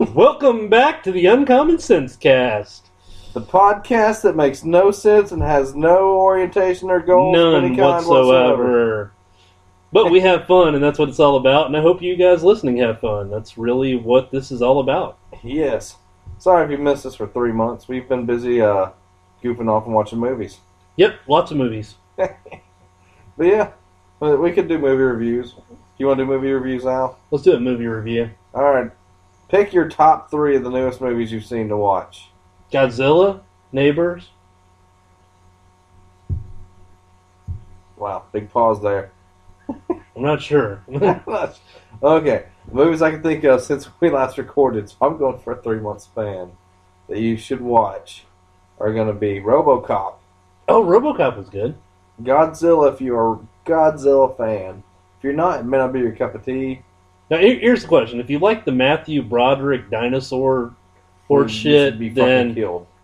Welcome back to the Uncommon Sense Cast. The podcast that makes no sense and has no orientation or goals of None any kind whatsoever. But we have fun, and that's what it's all about. And I hope you guys listening have fun. That's really what this is all about. Yes. Sorry if you missed us for three months. We've been busy uh, goofing off and watching movies. Yep, lots of movies. But yeah, we we could do movie reviews. You want to do movie reviews now? Let's do a movie review. All right. Pick your top three of the newest movies you've seen to watch. Godzilla, Neighbors. Wow, big pause there. I'm not sure. okay, movies I can think of since we last recorded. So I'm going for a three month span that you should watch. Are going to be RoboCop, oh, RoboCop was good. Godzilla if you're a Godzilla fan. If you're not, it may not be your cup of tea. Now, here's the question: If you like the Matthew Broderick dinosaur horse You shit, then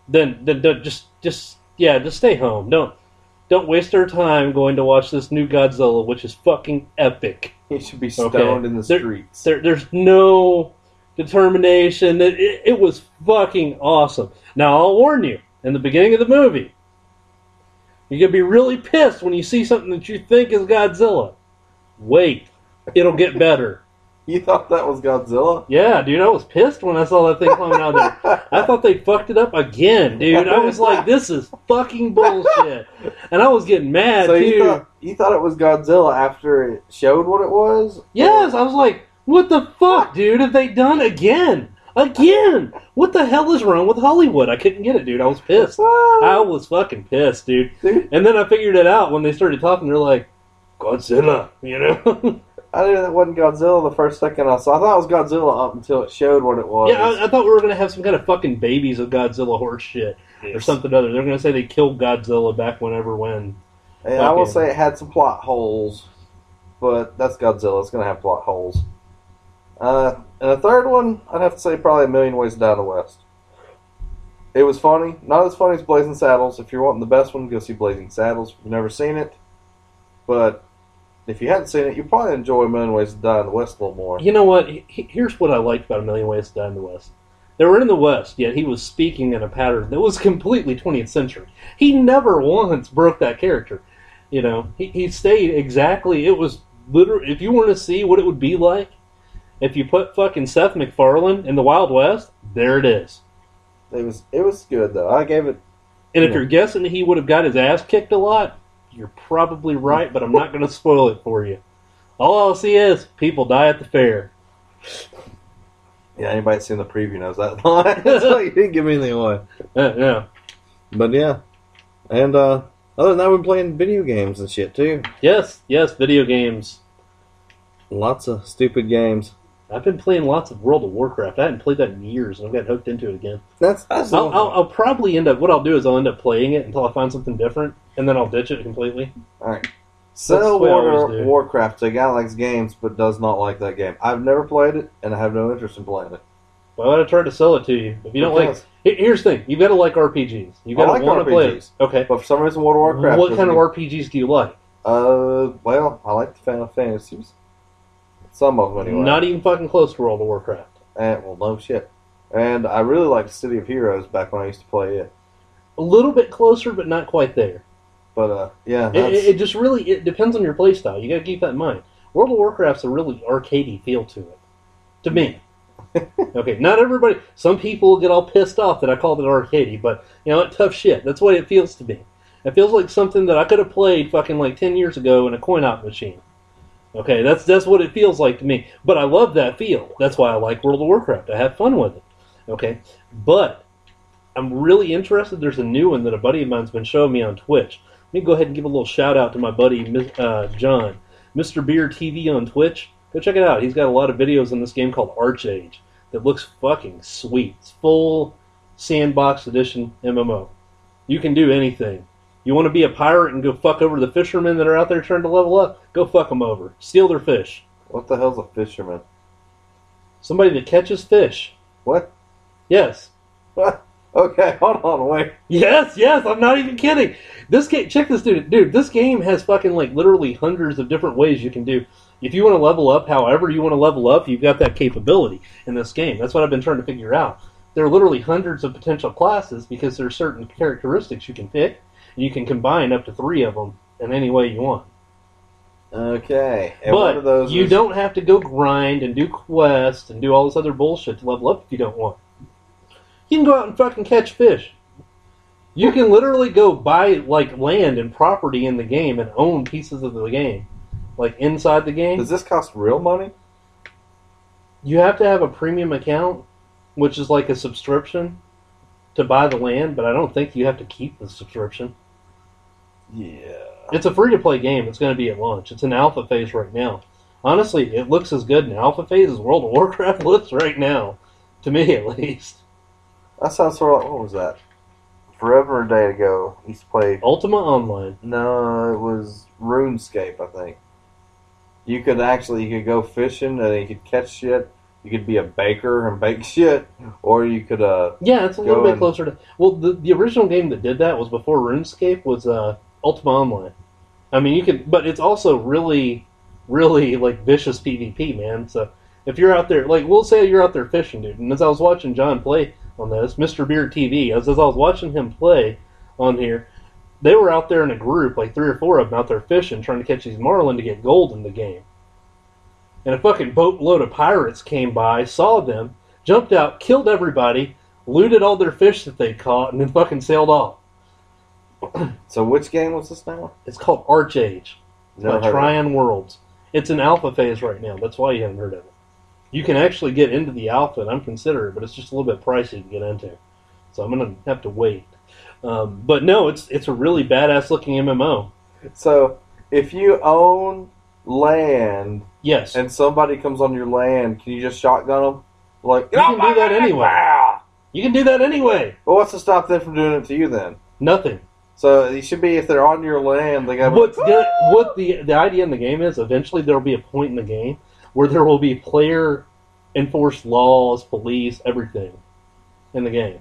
then, then, then just just yeah, just stay home. Don't don't waste our time going to watch this new Godzilla, which is fucking epic. You should be Okay. stoned in the There- streets. There, there's no determination. It, it, it was fucking awesome. Now I'll warn you: in the beginning of the movie, you're gonna be really pissed when you see something that you think is Godzilla. Wait, it'll get better. You thought that was Godzilla? Yeah, dude, I was pissed when I saw that thing coming out there. I thought they fucked it up again, dude. I was like, this is fucking bullshit. And I was getting mad, so you too. thought, you thought it was Godzilla after it showed what it was? yes, I was like, what the fuck, dude, have they done again? Again! What the hell is wrong with Hollywood? I couldn't get it, dude. I was pissed. I was fucking pissed, dude. Dude, And then I figured it out when they started talking. They're like, Godzilla, you know? I knew that wasn't Godzilla the first second I saw. I thought it was Godzilla up until it showed what it was. yeah, I, I thought we were going to have some kind of fucking babies of Godzilla horse shit. or something other. They're going to say they killed Godzilla back whenever when. And I will say it had some plot holes, but that's Godzilla. It's going to have plot holes. Uh, and the third one, I'd have to say probably A Million Ways to Die in the West. It was funny. Not as funny as Blazing Saddles. If you're wanting the best one, go see Blazing Saddles. If you've never seen it. But if you hadn't seen it, you'd probably enjoy A Million Ways to Die in the West a little more. You know what? He- he- Here's what I liked about A Million Ways to Die in the West. They were in the West, yet he was speaking in a pattern that was completely 20th century. He never once broke that character. You know, he, he stayed exactly. It was literally. If you want to see what it would be like, if you put fucking Seth MacFarlane in the Wild West, there it is. It was it was good though. I gave it. And if Yeah. you're guessing he would have got his ass kicked a lot, you're probably right, but I'm not going to spoil it for you. All I'll see is people die at the fair. Yeah, anybody seen the preview knows that line. so you didn't give me anything away. Uh, yeah. But yeah, and uh, other than that, we've been playing video games and shit too. Yes, yes, video games. Lots of stupid games. I've been playing lots of World of Warcraft. I hadn't played that in years, and I've got hooked into it again. That's that's. I'll, I'll, I'll probably end up. What I'll do is I'll end up playing it until I find something different, and then I'll ditch it completely. all right. That's Sell what I always War. Warcraft. A guy likes games but does not like that game. I've never played it, and I have no interest in playing it. Well, I tried to sell it to you. If you don't like, Because- Here- here's the thing: you've got to like RPGs. You got to like want to play it. Okay. but for some reason, World of Warcraft. what kind of RPGs do you like? Uh, well, I like the Final Fantasies. Some of them anyway. Not even fucking close to World of Warcraft. And, well, no shit. And I really liked City of Heroes back when I used to play it. A little bit closer, but not quite there. But uh, yeah, It, it, it just really it depends on your play style. You got to keep that in mind. World of Warcraft's a really arcadey feel to it, to me. okay, not everybody. Some people get all pissed off that I called it arcadey, but you know what? Tough shit. That's what it feels to me. It feels like something that I could have played fucking like ten years ago in a coin op machine. Okay, that's that's what it feels like to me. But I love that feel. That's why I like World of Warcraft. I have fun with it. Okay, but I'm really interested. There's a new one that a buddy of mine's been showing me on Twitch. Let me go ahead and give a little shout out to my buddy uh, John, Mr. Beer TV on Twitch. Go check it out. He's got a lot of videos in this game called ArcheAge that looks fucking sweet. It's full sandbox edition MMO. You can do anything. You want to be a pirate and go fuck over the fishermen that are out there trying to level up? Go fuck them over. Steal their fish. what the hell's a fisherman? Somebody that catches fish. What? Yes. What? okay, hold on, a wait. Yes, yes, I'm not even kidding. This game, check this dude, dude. This game has fucking like literally hundreds of different ways you can do If you want to level up, however you want to level up, you've got that capability in this game. That's what I've been trying to figure out. There are literally hundreds of potential classes because there are certain characteristics you can pick, you can combine up to three of them in any way you want. Okay. And one but of those you is- don't have to go grind and do quests and do all this other bullshit to level up if you don't want. You can go out and fucking catch fish. You can literally go buy like land and property in the game and own pieces of the game, like inside the game. Does this cost real money? You have to have a premium account, which is like a subscription to buy the land, but I don't think you have to keep the subscription. Yeah. It's a free to play game. It's going to be at launch. It's in alpha phase right now. Honestly, it looks as good in alpha phase as World of Warcraft looks right now, to me at least. That sounds sort of like, what was that? Forever a day ago, used to play. Ultima Online. No, it was RuneScape, I think. You could actually you could go fishing and you could catch shit. You could be a baker and bake shit, or you could uh Yeah, it's a little bit closer to. Well, the the original game that did that was before RuneScape was uh, Ultima Online. I mean, you can, but it's also really, really like vicious PvP, man. So if you're out there, like we'll say you're out there fishing, dude, and as I was watching John play on this, Mr. Beard TV, as, as I was watching him play on here, they were out there in a group, like three or four of them out there fishing, trying to catch these marlin to get gold in the game. And a fucking boatload of pirates came by, saw them, jumped out, killed everybody, looted all their fish that they caught, and then fucking sailed off. So which game was this now? It's called ArcheAge Never by heard of it. Trion Worlds. It's in alpha phase right now. That's why you haven't heard of it. You can actually get into the alpha, and I'm considering, but it's just a little bit pricey to get into. So I'm gonna have to wait. Um, but no, it's it's a really badass looking MMO. So if you own land Yes, and somebody comes on your land, can you just shotgun them? Like You can do that anyway. You can do that anyway. Well, what's to stop them from doing it to you then? Nothing. So you should be if they're on your land, they got What's the, ah! what the the idea in the game is? Eventually, there will be a point in the game where there will be player enforced laws, police, everything in the game.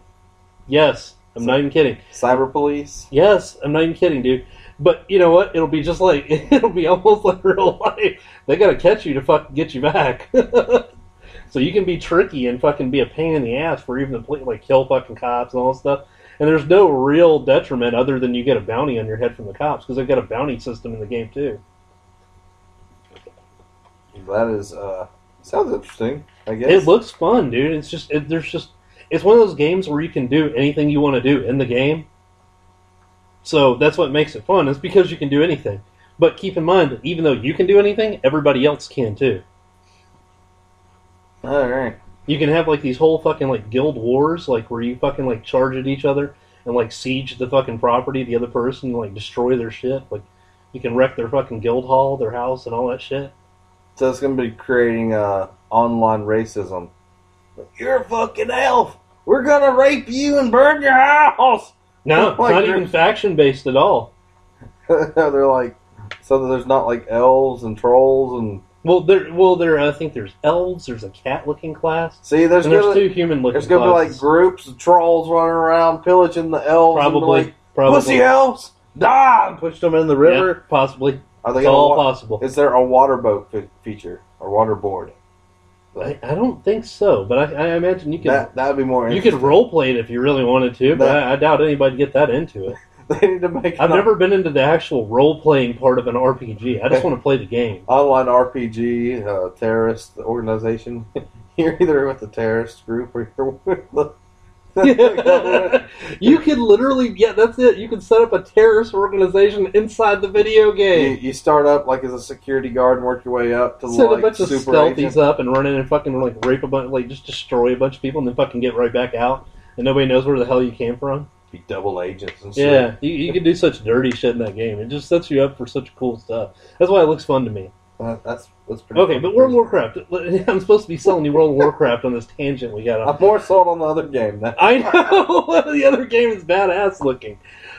Yes, I'm not even kidding. cyber police. Yes, I'm not even kidding, dude. But you know what? It'll be just like it'll be almost like real life. They gotta catch you to fucking get you back. so you can be tricky and fucking be a pain in the ass for even the poli- like kill fucking cops and all that stuff. And there's no real detriment other than you get a bounty on your head from the cops because they've got a bounty system in the game too. That is uh sounds interesting. I guess It looks fun, dude. It's just it, there's just it's one of those games where you can do anything you want to do in the game. So that's what makes it fun. It's because you can do anything. But keep in mind that even though you can do anything, everybody else can too. all right. You can have like these whole fucking like guild wars, like where you fucking like charge at each other and like siege the fucking property of the other person, and, like destroy their shit. Like you can wreck their fucking guild hall, their house, and all that shit. So it's going to be creating uh, online racism. You're a fucking elf. We're gonna rape you and burn your house. No, it's Like not even faction based at all. They're like, so that there's not like elves and trolls and Well, there, well, there. I think there's elves. There's a cat-looking class, see. There's and there's gonna two human-looking. there's gonna be like groups of trolls running around pillaging the elves. and probably, like, probably. pussy elves, die! And pushed them in the Yeah, river. possibly. Are they It's all wa- possible. is there a water boat fe- feature or water board? I, I don't think so, but I, I imagine you could That that would be more. you could role play it if you really wanted to. But That- I, I doubt anybody'd get that into it. They need to make. I've never been into the actual role playing part of an RPG. I just want to play the game. online RPG uh, terrorist organization. You're either with the terrorist group or you're with the. you can literally, yeah, that's it. You can set up a terrorist organization inside the video you, game. you start up like as a security guard and work your way up to Set like a bunch of super stealthies agent. up and run in and fucking like rape a bunch, like just destroy a bunch of people and then fucking get right back out, and nobody knows where the hell you came from. Be double agents and shit. Yeah, you, you can do such dirty shit in that game. It just sets you up for such cool stuff. That's why it looks fun to me. Uh, that's that's pretty. Okay, but World of Warcraft. I'm supposed to be selling you World of Warcraft on this tangent we got on. I'm more sold on the other game now. I know the other game is badass looking,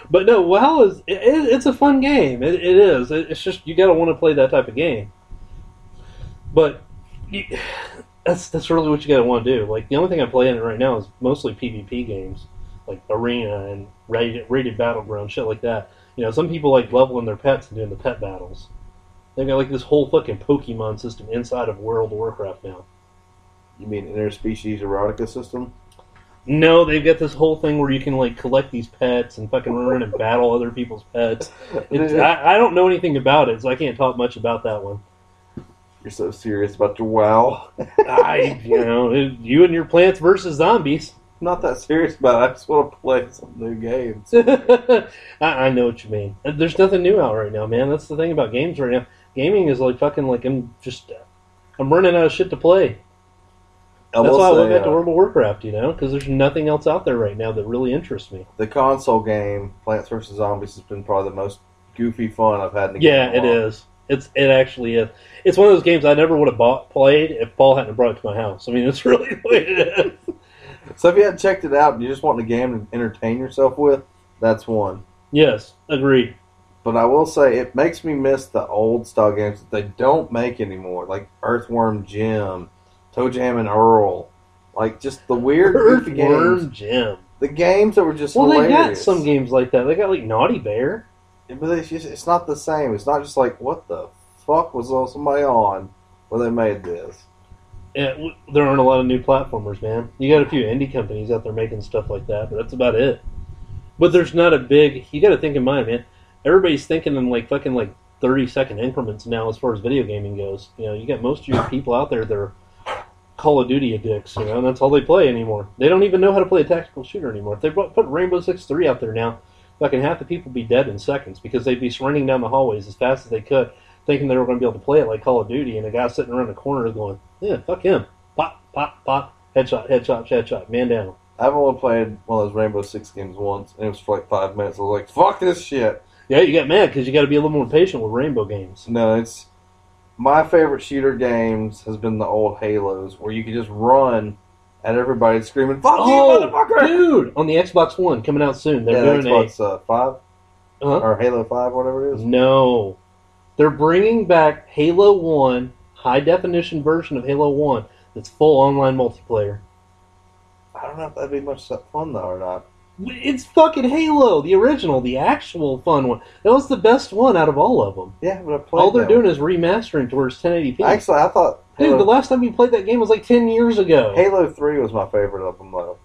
but no, WoW is it, it- it's a fun game. It, it is. It, it's just you gotta want to play that type of game. But you, that's that's really what you gotta want to do. Like the only thing I play in it right now is mostly PvP games, like Arena and rated, rated Battleground shit like that. You know, some people like leveling their pets and doing the pet battles. They've got like this whole fucking Pokemon system inside of World of Warcraft now. You mean interspecies erotica system? No, they've got this whole thing where you can like collect these pets and fucking run and battle other people's pets. I, I don't know anything about it, so I can't talk much about that one. You're so serious about your WoW. I, you know, you and your Plants versus Zombies. I'm not that serious about it. I just want to play some new games. I, I know what you mean. There's nothing new out right now, man. That's the thing about games right now. Gaming is like fucking like I'm just I'm running out of shit to play. I That's why I went say, back to uh, World of Warcraft, you know, because there's nothing else out there right now that really interests me. the console game Plants vs Zombies has been probably the most goofy fun I've had in a Yeah, game. it a while. is. It's it actually is. It's one of those games I never would have bought played if Paul hadn't brought it to my house. I mean, it's really the way it is. So if you hadn't checked it out and you just want a game to entertain yourself with, that's one. Yes, agreed. But I will say it makes me miss the old style games that they don't make anymore, like Earthworm Jim, ToeJam and Earl, like just the weird goofy games. Earthworm Jim. The games that were just Well, they got some games like that. They got like Naughty Bear. but it's just it's not the same. It's not just like what the fuck was all somebody on when they made this. Yeah, there aren't a lot of new platformers, man. You got a few indie companies out there making stuff like that, but that's about it. But there's not a big. You got to think in mind, man. Everybody's thinking in like fucking like thirty second increments now as far as video gaming goes. You know, you got most of your people out there that are Call of Duty addicts. You know, and that's all they play anymore. They don't even know how to play a tactical shooter anymore. If they put put Rainbow Six Three out there now, fucking half the people be dead in seconds because they'd be running down the hallways as fast as they could, thinking they were going to be able to play it like Call of Duty, and a guy sitting around the corner is going, "Yeah, fuck him." Pop, pop, pop. Headshot, headshot, headshot. Man down. I've only played one of those Rainbow Six games once, and it was for like five minutes. I was like, "Fuck this shit." Yeah, you got mad because you got to be a little more patient with Rainbow games. No, it's my favorite shooter games has been the old Halos, where you could just run at everybody screaming, "Fuck you, motherfucker!" Oh, dude! On the Xbox One coming out soon. They're yeah, doing Xbox uh, Five a. Huh? or Halo Five, whatever it is. No. They're bringing back Halo 1, high definition version of Halo 1 that's full online multiplayer. I don't know if that'd be much fun though or not. It's fucking Halo, the original, the actual fun one. That was the best one out of all of them. Yeah, but I played. All they're doing one. is remastering towards 1080p. actually, I thought Dude, the last time you played that game was like 10 years ago. Halo Three was my favorite of them though.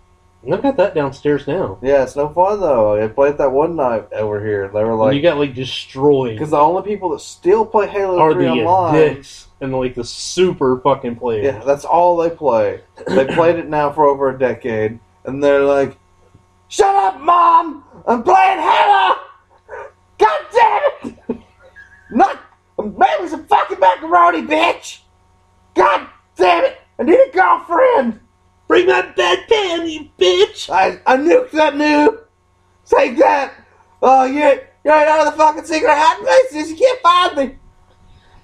I've got that downstairs now. Yeah, it's no fun though. I played that one night over here. They were like, you got like destroyed. because the only people that still play Halo Are Three the online. dicks and like the super fucking players. Yeah, that's all they play. They played it now for over a decade, and they're like, "Shut up, mom! I'm playing Halo. God damn it! Not I'm making some fucking macaroni, bitch! God damn it! I need a girlfriend. Bring my bedpan, you bitch! I I nuked that noob. Take that. Oh, you you ain't out of the fucking secret hiding places. You can't find me.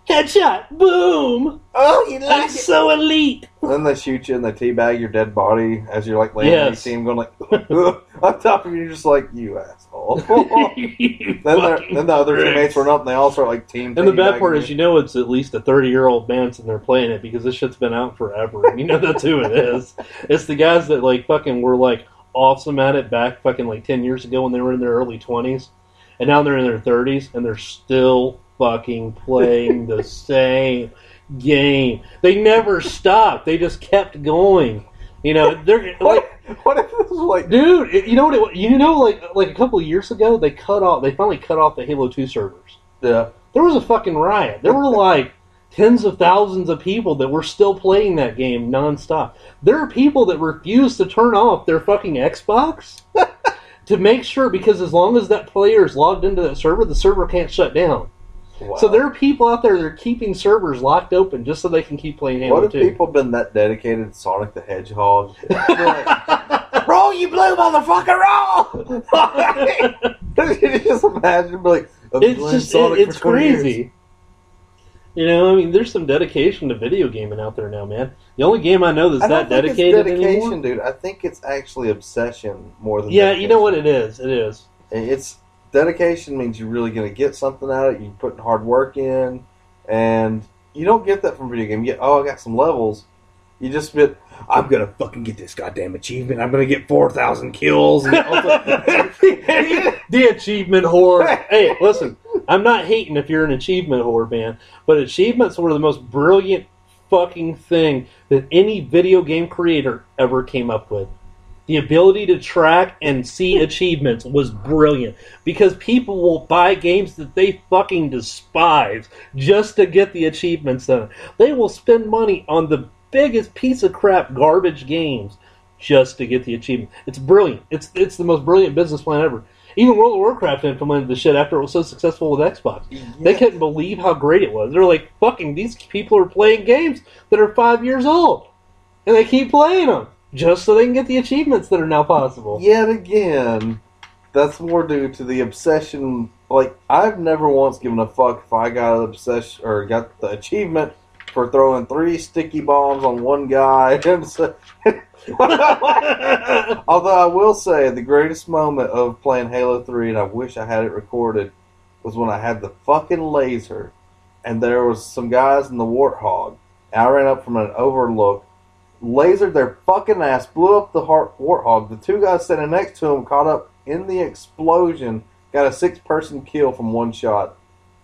Headshot! Boom! Oh, you like I'm it. so elite! Then they shoot you and they teabag your dead body as you're like laying on Yes. your team going like on top of you. You're just like you asshole. You then, then the other pricks. teammates run up and they all start like team. And the bad teabagging part is, you know, it's at least a 30 year old band and they're playing it because this shit's been out forever. And you know that's who it is. It's the guys that, like, fucking were, like, awesome at it back fucking, like, 10 years ago when they were in their early 20s. And now they're in their 30s and they're still fucking playing the same game. They never stopped. They just kept going. You know, they're like, What, what if this was like dude. it- You know what? It, you know, like, like a couple of years ago, they cut off. They finally cut off the Halo Two servers. yeah? There was a fucking riot. There were like tens of thousands of people that were still playing that game nonstop. There are people that refuse to turn off their fucking Xbox to make sure because as long as that player is logged into that server, the server can't shut down. Wow. So there are people out there that are keeping servers locked open just so they can keep playing Halo What have 2. people been that dedicated to Sonic the Hedgehog? roll, you blue motherfucker, roll! just imagine, like, I'm it's just Sonic it, it's for 20 years. crazy. You know, I mean, there's some dedication to video gaming out there now, man. The only game I know that's I don't that think dedicated it's dedication, anymore. dude. I think it's actually obsession more than. Yeah, you know what it is. It is. It's dedication means you're really going to get something out of it. You're putting hard work in, and you don't get that from video game. You get oh, I got some levels. You just bit. I'm gonna fucking get this goddamn achievement. I'm gonna get four thousand kills. And the achievement whore. hey, listen. I'm not hating if you're an achievement whore, man, but achievements were the most brilliant fucking thing that any video game creator ever came up with. The ability to track and see achievements was brilliant because people will buy games that they fucking despise just to get the achievements it. They will spend money on the biggest piece of crap garbage games just to get the achievement. It's brilliant. It's it's the most brilliant business plan ever. Even World of Warcraft implemented the shit after it was so successful with Xbox. They couldn't believe how great it was. They're like, fucking, these people are playing games that are five years old. And they keep playing them just so they can get the achievements that are now possible. Yet again, that's more due to the obsession. Like I've never once given a fuck if I got an obsession or got the achievement for throwing three sticky bombs on one guy. Although I will say the greatest moment of playing Halo 3, and I wish I had it recorded, was when I had the fucking laser, and there was some guys in the Warthog. And I ran up from an overlook, lasered their fucking ass, blew up the heart Warthog. The two guys standing next to him caught up in the explosion, got a six-person kill from one shot.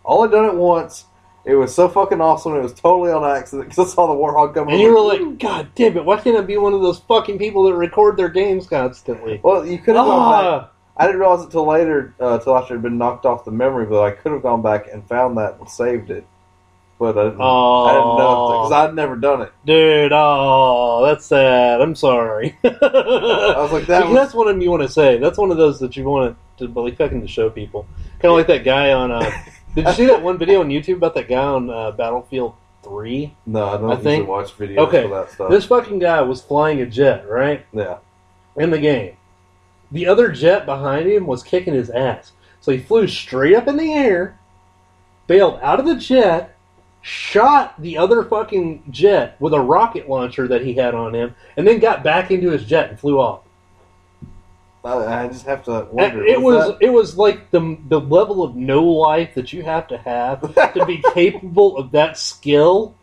All Only done it once. It was so fucking awesome. It was totally on accident because I saw the Warthog coming. And you were like, God damn it, why can't I be one of those fucking people that record their games constantly? well, you could have gone back. Ah, I didn't realize it till later, uh, till after it had been knocked off the memory, but I could have gone back and found that and saved it. But I didn't, I didn't know because oh, I'd never done it. dude, oh, that's sad. I'm sorry. I was like, that was- That's one of them you want to say. That's one of those that you want to, like fucking to show people. Kind of like that guy on. Uh, did you see that one video on YouTube about that guy on uh, Battlefield Three? No, I don't I think- watch videos okay, for that stuff. This fucking guy was flying a jet, right? yeah, in the game. The other jet behind him was kicking his ass. So he flew straight up in the air, bailed out of the jet, shot the other fucking jet with a rocket launcher that he had on him, and then got back into his jet and flew off. I, I just have to And it was that- it was like the the level of no life that you have to have to be capable of that skill.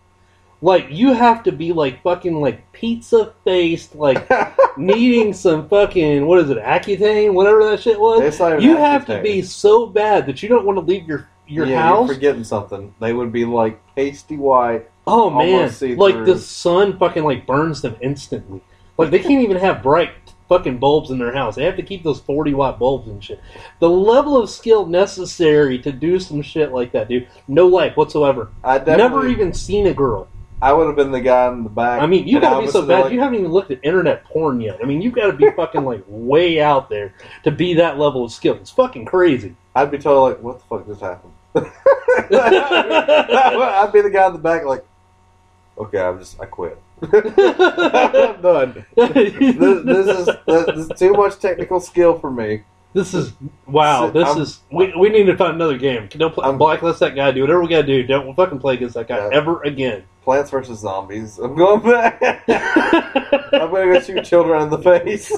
Like you have to be like fucking like pizza faced, like needing some fucking what is it, Accutane, whatever that shit was. It's not even You have to be so bad that you don't want to leave your your yeah, house. You're forgetting something. They would be like pasty white. oh man, like through. the sun fucking like burns them instantly. Like they can't even have bright fucking bulbs in their house. They have to keep those forty watt bulbs and shit. The level of skill necessary to do some shit like that, dude. No life whatsoever. I definitely, Never even seen a girl. I would have been the guy in the back. I mean, you gotta be so bad. like- you haven't even looked at internet porn yet. I mean, you gotta be fucking like way out there to be that level of skill. It's fucking crazy. I'd be totally like, "What the fuck just happened?" I'd be the guy in the back, like, "Okay, I'm just, I quit. I'm done. This, this is this is too much technical skill for me." This is wow. This I'm- is we, we need to find another game. Don't play, I'm- blacklist that guy. Do whatever we gotta do. Don't fucking play against that guy Yeah. ever again. Plants vs Zombies. I'm going back. I'm gonna go shoot children in the face.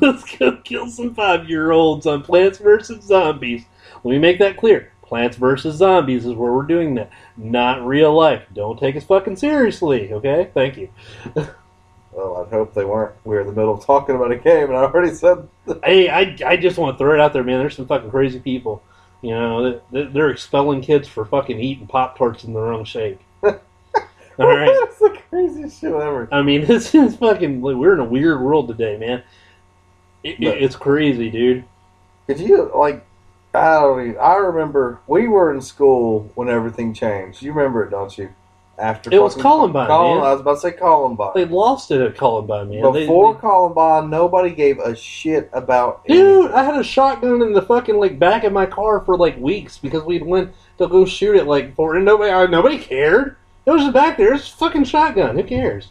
Let's go kill some five year olds on Plants vs Zombies. Let me make that clear. Plants vs Zombies is where we're doing that, not real life. Don't take us fucking seriously, okay? Thank you. Well, I'd hope they weren't. We were in the middle of talking about a game, and I already said. Hey, I, I just want to throw it out there, man. There's some fucking crazy people. You know, they- they're expelling kids for fucking eating Pop Tarts in the wrong shape. All right. That's the craziest shit ever. I mean, this is fucking. like, We're in a weird world today, man. It, it's crazy, dude. Could you like? I don't. Even, I remember we were in school when everything changed. You remember it, don't you? After It was Columbine, Colum- man. I was about to say Columbine. They lost it at Columbine, man. Before they- Columbine, nobody gave a shit about. dude, anything. I had a shotgun in the fucking like back of my car for like weeks because we'd went to go shoot it like for and nobody uh, nobody cared. It was just back there. It's a fucking shotgun. Who cares?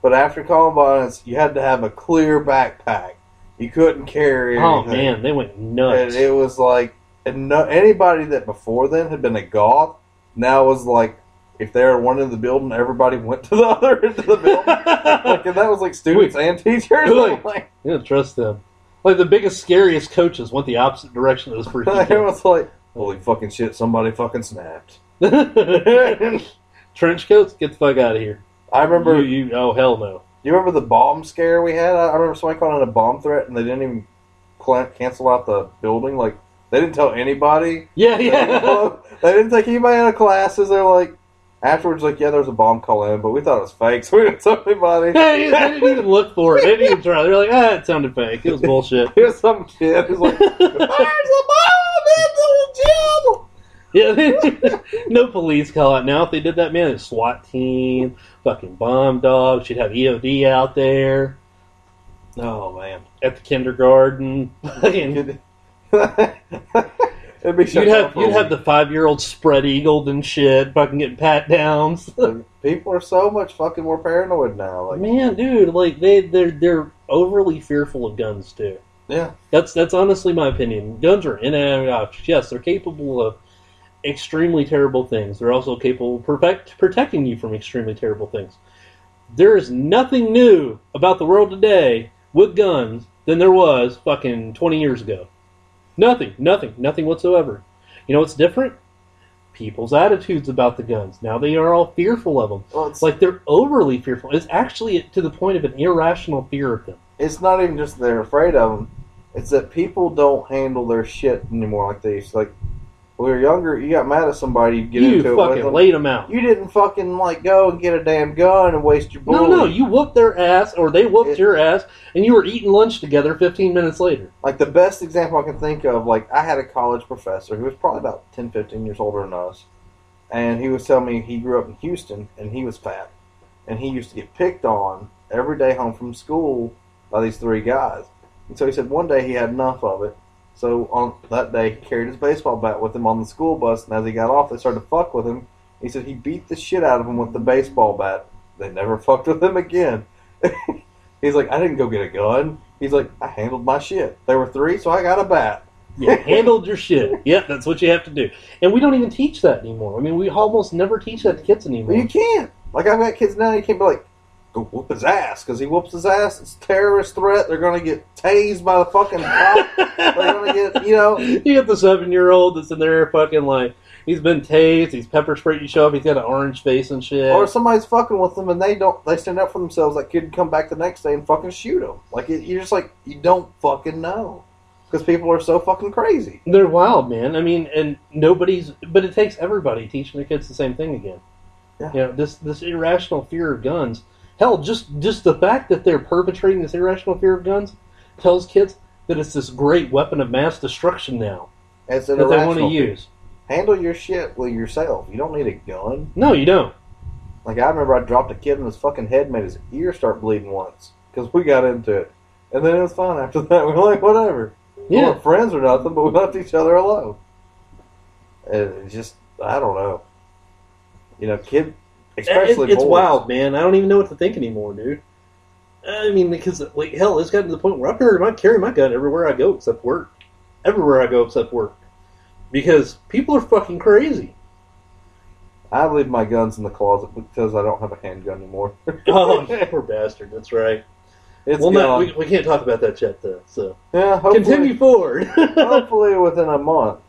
But after Columbine, you had to have a clear backpack. You couldn't carry. Oh anything. man, they went And nuts. it was like, and no, anybody that before then had been a goth now was like, if they were one in the building, everybody went to the other end of the building. like, and that was like students and teachers. Really? like, You don't trust them. Like the biggest, scariest coaches went the opposite direction of this freaking it was like, holy fucking shit, somebody fucking snapped. Trench coats, get the fuck out of here. I remember. You, you, oh hell no. Remember the bomb scare we had? I, remember somebody calling it a bomb threat, and they didn't even cancel out the building. Like They didn't tell anybody. Yeah, They didn't yeah. they didn't take anybody out of classes. They were like, afterwards, like, yeah, there was a bomb call in, but we thought it was fake, so we didn't tell anybody. they didn't even look for it. They didn't even try. They're like, ah, it sounded fake. It was bullshit. Here's some kid who's like, there's a bomb in the gym. Yeah, no police call out now. If they did that, man, it's SWAT team, fucking bomb dogs. You'd have EOD out there Oh man, at the kindergarten. Fucking- it'd be you'd have you'd have the five year old spread eagled and shit, fucking getting pat downs. People are so much fucking more paranoid now. Like, man, dude, like they they're they're overly fearful of guns too. yeah, That's that's honestly my opinion. Guns are inanimate objects. Yes, they're capable of extremely terrible things. They're also capable of protect, protecting you from extremely terrible things. There is nothing new about the world today with guns than there was fucking 20 years ago. Nothing, nothing, nothing whatsoever. You know what's different? People's attitudes about the guns. Now they are all fearful of them. well, It's like they're overly fearful. It's actually to the point of an irrational fear of them. it's not even just they're afraid of them. It's that people don't handle their shit anymore like they used to. Like when we were younger, you got mad at somebody, you get you into it with fucking laid them out. You didn't fucking like go and get a damn gun and waste your bullet. No, no, you whooped their ass, or they whooped It- your ass, and you were eating lunch together 15 minutes later. like the best example I can think of, like I had a college professor who was probably about 10, 15 years older than us, and he was telling me he grew up in Houston and he was fat, and he used to get picked on every day home from school by these three guys. And so he said one day he had enough of it. So on that day he carried his baseball bat with him on the school bus, and as he got off, they started to fuck with him. He said he beat the shit out of him with the baseball bat. They never fucked with him again. He's like, I didn't go get a gun. He's like, I handled my shit. There were three, so I got a bat. You handled your shit. Yep, that's what you have to do. And we don't even teach that anymore. I mean, we almost never teach that to kids anymore. you can't. Like I've got kids now, you can't be like, go whoop his ass because he whoops his ass. It's a terrorist threat. They're gonna get tased by the fucking cop. They're gonna get, you know. You get the seven year old that's in there fucking like, he's been tased, he's pepper sprayed, you show up, he's got an orange face and shit. Or somebody's fucking with them and they don't. They stand up for themselves. That kid can come back the next day and fucking shoot them. Like it, you're just like you don't fucking know because people are so fucking crazy. They're wild, man. I mean, and nobody's, but it takes everybody teaching their kids the same thing again. Yeah. You know, this this irrational fear of guns. Hell, just just the fact that they're perpetrating this irrational fear of guns tells kids that it's this great weapon of mass destruction now It's an that they want to irrational fear. use. Handle your shit with yourself. You don't need a gun. No, you don't. Like I remember, I dropped a kid in his fucking head, made his ear start bleeding once because we got into it, and then it was fine after that. We were like, whatever. We Yeah, weren't friends or nothing, but we left each other alone. And It's just, I don't know. You know, kid, especially It- it's boys. wild, man. I don't even know what to think anymore, dude. I mean, because like hell, it's gotten to the point where I carry my carry my gun everywhere I go except work. Everywhere I go except work, because people are fucking crazy. I leave my guns in the closet because I don't have a handgun anymore. Oh, poor bastard. That's right. it's well, gone. no, we, we can't talk about that yet, though. So yeah, continue forward. hopefully within a month,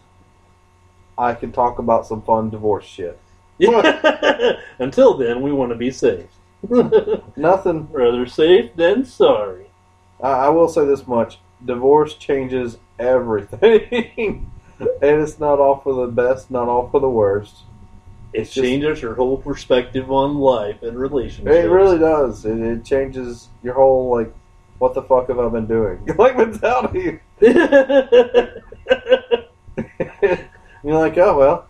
I can talk about some fun divorce shit. Yeah. Until then, we want to be safe. Hmm. Nothing. Rather safe than sorry. I, I will say this much: divorce changes everything, and it's not all for the best, not all for the worst. It It's just- changes your whole perspective on life and relationships. It really does. It, it changes your whole like, what the fuck have I been doing? like mentality. You're like, oh well.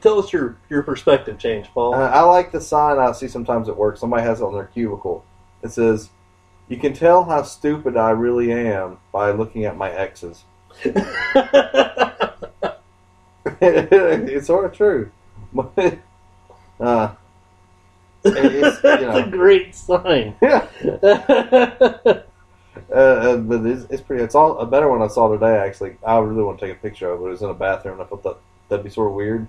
Tell us your, your perspective change, Paul. Uh, I like the sign I see sometimes at work. Somebody has it on their cubicle. It says, "You can tell how stupid I really am by looking at my exes." it's sort of true. Uh, it's, you That's a great sign. yeah. Uh, uh, but it's, it's pretty. It's all a better one I saw today. Actually, I really want to take a picture of it. It was in a bathroom. and I thought that that'd be sort of weird.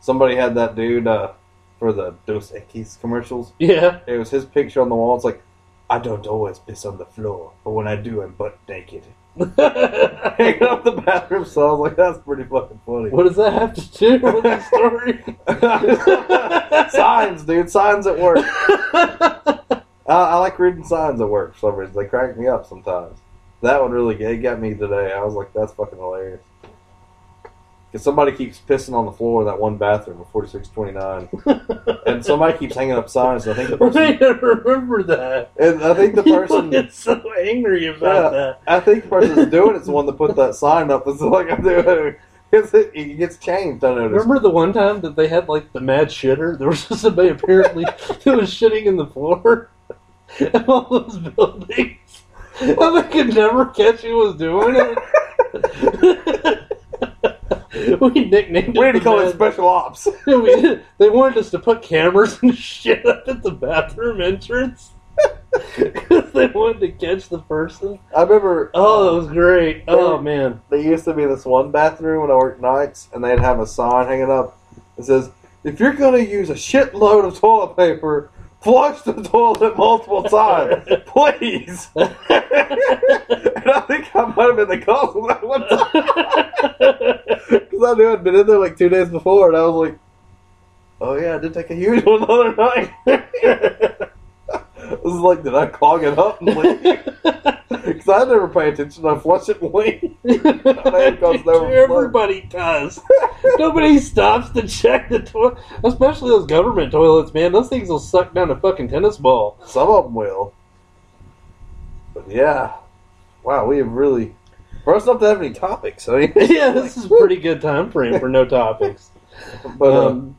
Somebody had that dude uh, for the Dos Equis commercials. yeah. It was his picture on the wall. It's like, I don't always piss on the floor, but when I do, I'm butt naked. Hanging up the bathroom. So I was like, that's pretty fucking funny. what does that have to do with the story? signs, dude. Signs at work. I, I like reading signs at work for some reason. They crack me up sometimes. That one really it got me today. I was like, that's fucking hilarious. Because somebody keeps pissing on the floor in that one bathroom of 4629, and somebody keeps hanging up signs. And I think the person, I remember that. and I think the person, get so angry about Yeah. that. I think the person that's doing it's the one that put that sign up. It's like I'm doing. It's, it gets changed. I noticed. Remember the one time that they had like the mad shitter? There was somebody apparently that was shitting in the floor of all those buildings. And they could never catch who was doing it. we nicknamed We it need to call it special ops. we, they wanted us to put cameras and shit up at the bathroom entrance. Because they wanted to catch the person. I remember. Oh, that was great. Oh, man. There used to be this one bathroom when I worked nights, and they'd have a sign hanging up that says, "If you're going to use a shitload of toilet paper, flush the toilet multiple times, please." and I think I might have been the cause of that one time because I knew I'd been in there like two days before, and I was like, "Oh yeah, I did take a huge one the other night." I was like, "Did I clog it up?" Because I never pay attention. I flush it and leave. Everybody does. Nobody stops to check the toilet, especially those government toilets, man. Those things will suck down a fucking tennis ball. Some of them will. But yeah. Wow, we have really. Us not to have any topics, I mean, yeah, this is a pretty good time frame for no topics. But uh, Um,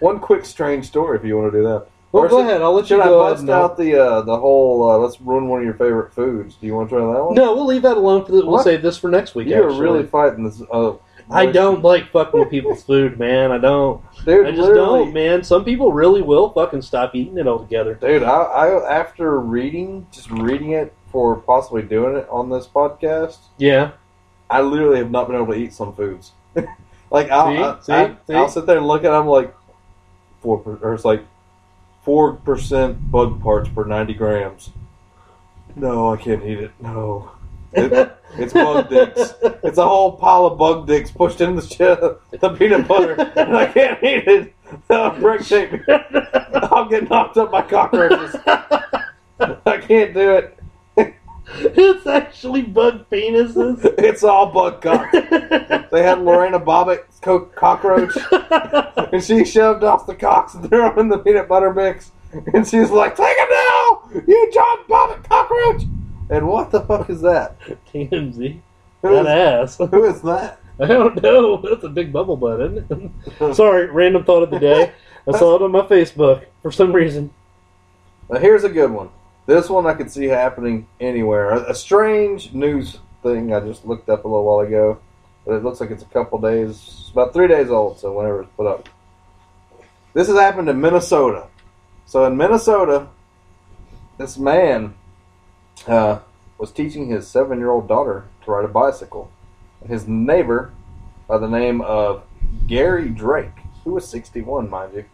one quick strange story if you want to do that. Well, go ahead. I'll let you Should I go ahead. bust and- out the uh, the whole? Uh, let's ruin one of your favorite foods. Do you want to try that one? No, we'll leave that alone for the. We'll save this for next week. You're really fighting this. Uh, I don't like fucking with people's food, man. I don't. dude. I just don't, man. Some people really will fucking stop eating it altogether. Dude, I, I after reading, just reading it for possibly doing it on this podcast, Yeah. I literally have not been able to eat some foods. like I'll, See? I, See? I, See? I'll sit there and look at them like four, or it's like four percent bug parts per ninety grams. No, I can't eat it. No, It- it's bug dicks. It's a whole pile of bug dicks pushed in the the peanut butter, and I can't eat it. I'll break shape. I'll get knocked up by cockroaches. I can't do it. it's actually bug penises. It's all bug cock. They had Lorena Bobbitt's co- cockroach, and she shoved off the cocks and threw them in the peanut butter mix. And she's like, "Take it now, you John Bobbitt cockroach!" And what the fuck is that? TMZ. Who That is, ass. who is that? I don't know. That's a big bubble butt, isn't it? Sorry, random thought of the day. I saw it on my Facebook for some reason. Now here's a good one. This one I could see happening anywhere. A, strange news thing I just looked up a little while ago, but it looks like it's a couple days, about three days old. So whenever it's put up, this has happened in Minnesota. So in Minnesota, this man uh, was teaching his seven-year-old daughter to ride a bicycle. And His neighbor, by the name of Gary Drake, who was 61, mind you,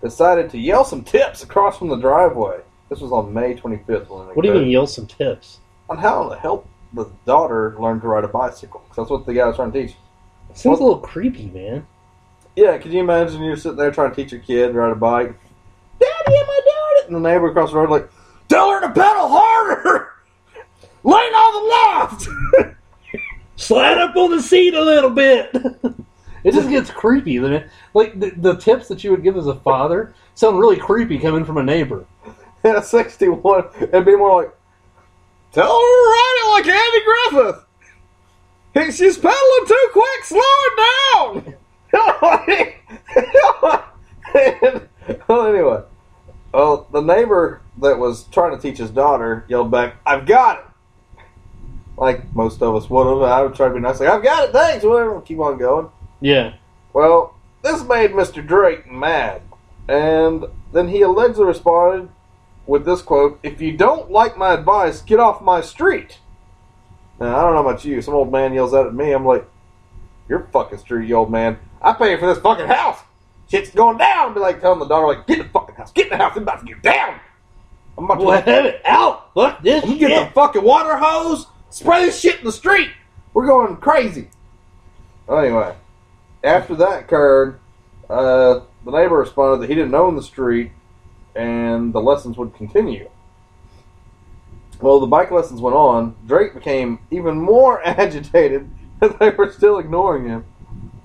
decided to yell some tips across from the driveway. This was on May 25th. When What do you mean, yell some tips? On how to help the daughter learn to ride a bicycle. 'Cause that's what the guy was trying to teach. It Sounds a little creepy, man. Yeah, can you imagine you're sitting there trying to teach your kid to ride a bike? Daddy, am I doing it? And the neighbor across the road like, tell her to pedal harder! Lean on the left! Slide up on the seat a little bit. it just gets creepy. Like the, the tips that you would give as a father sound really creepy coming from a neighbor. At a 61, it'd be more like, tell her to ride it like Andy Griffith! Hey, she's pedaling too quick, slow it down! And- well, anyway, well, the neighbor that was trying to teach his daughter yelled back, I've got it! Like most of us would have. I would try to be nice, like, I've got it, thanks, whatever, keep on going. Yeah. Well, this made Mr. Drake mad. And then he allegedly responded with this quote If you don't like my advice, get off my street. Now, I don't know about you. Some old man yells out at me. I'm like, You're fucking street, you old man. I pay for this fucking house. Shit's going down. I'd be like telling the daughter, like, Get in the fucking house. Get in the house. I'm about to get down. I'm about to have it out. Fuck this you get the fucking water hose, spray this shit in the street. We're going crazy. Anyway, after that occurred, uh, the neighbor responded that he didn't own the street and the lessons would continue. Well, the bike lessons went on. Drake became even more agitated they were still ignoring him.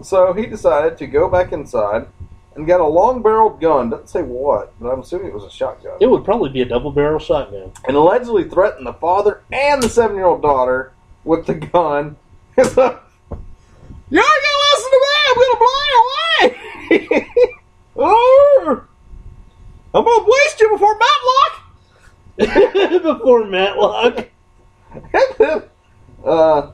So he decided to go back inside and got a long barreled gun. Doesn't say what, but I'm assuming it was a shotgun. It would probably be a double barrel shotgun. and allegedly threatened the father and the seven year old daughter with the gun. You're gonna listen to me, I'm gonna blow you away! I'm gonna waste you before Matlock! Before Matlock. Then, uh,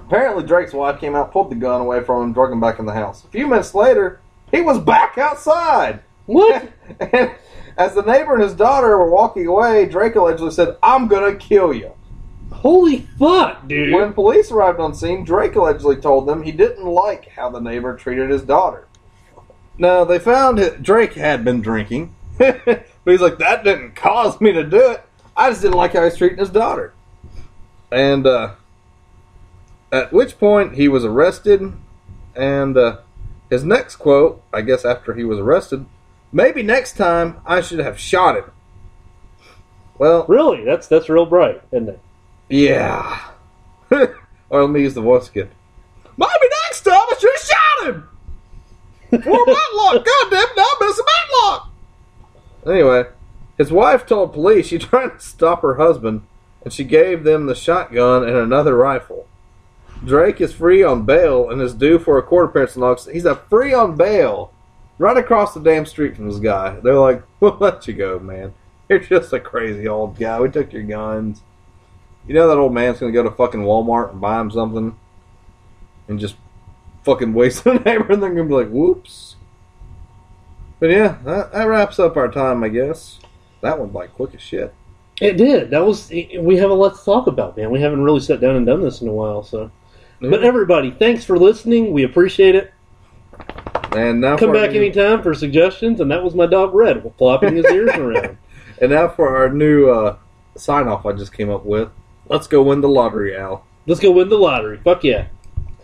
apparently Drake's wife came out, pulled the gun away from him, drug him back in the house. A few minutes later, he was back outside. What? and as the neighbor and his daughter were walking away, Drake allegedly said, I'm gonna kill you. Holy fuck, dude. When police arrived on scene, Drake allegedly told them he didn't like how the neighbor treated his daughter. Now, they found that Drake had been drinking, but he's like, that didn't cause me to do it. I just didn't like how he's treating his daughter. And, uh, at which point he was arrested, and, uh, his next quote, I guess after he was arrested, maybe next time I should have shot him. Well, Really? That's that's real bright, isn't it? yeah. or let me use the voice again. Maybe next time I should have shot him. Poor Matlock. God damn it, now I'm missing Matlock. Anyway, his wife told police she tried to stop her husband, and she gave them the shotgun and another rifle. Drake is free on bail and is due for a court appearance in August. He's a free on bail right across the damn street from this guy. They're like, we'll let you go, man. You're just a crazy old guy. We took your guns. You know that old man's gonna go to fucking Walmart and buy him something and just fucking waste the neighbor and they're gonna be like, whoops. But yeah, that, that wraps up our time, I guess. That went by quick as shit. It did. That was. We have a lot to talk about, man. We haven't really sat down and done this in a while, so. But everybody, thanks for listening. We appreciate it. and now Come back new- anytime for suggestions. And that was my dog Red, flopping his ears around. And now for our new uh, sign off I just came up with. Let's go win the lottery, Al. Let's go win the lottery. Fuck yeah.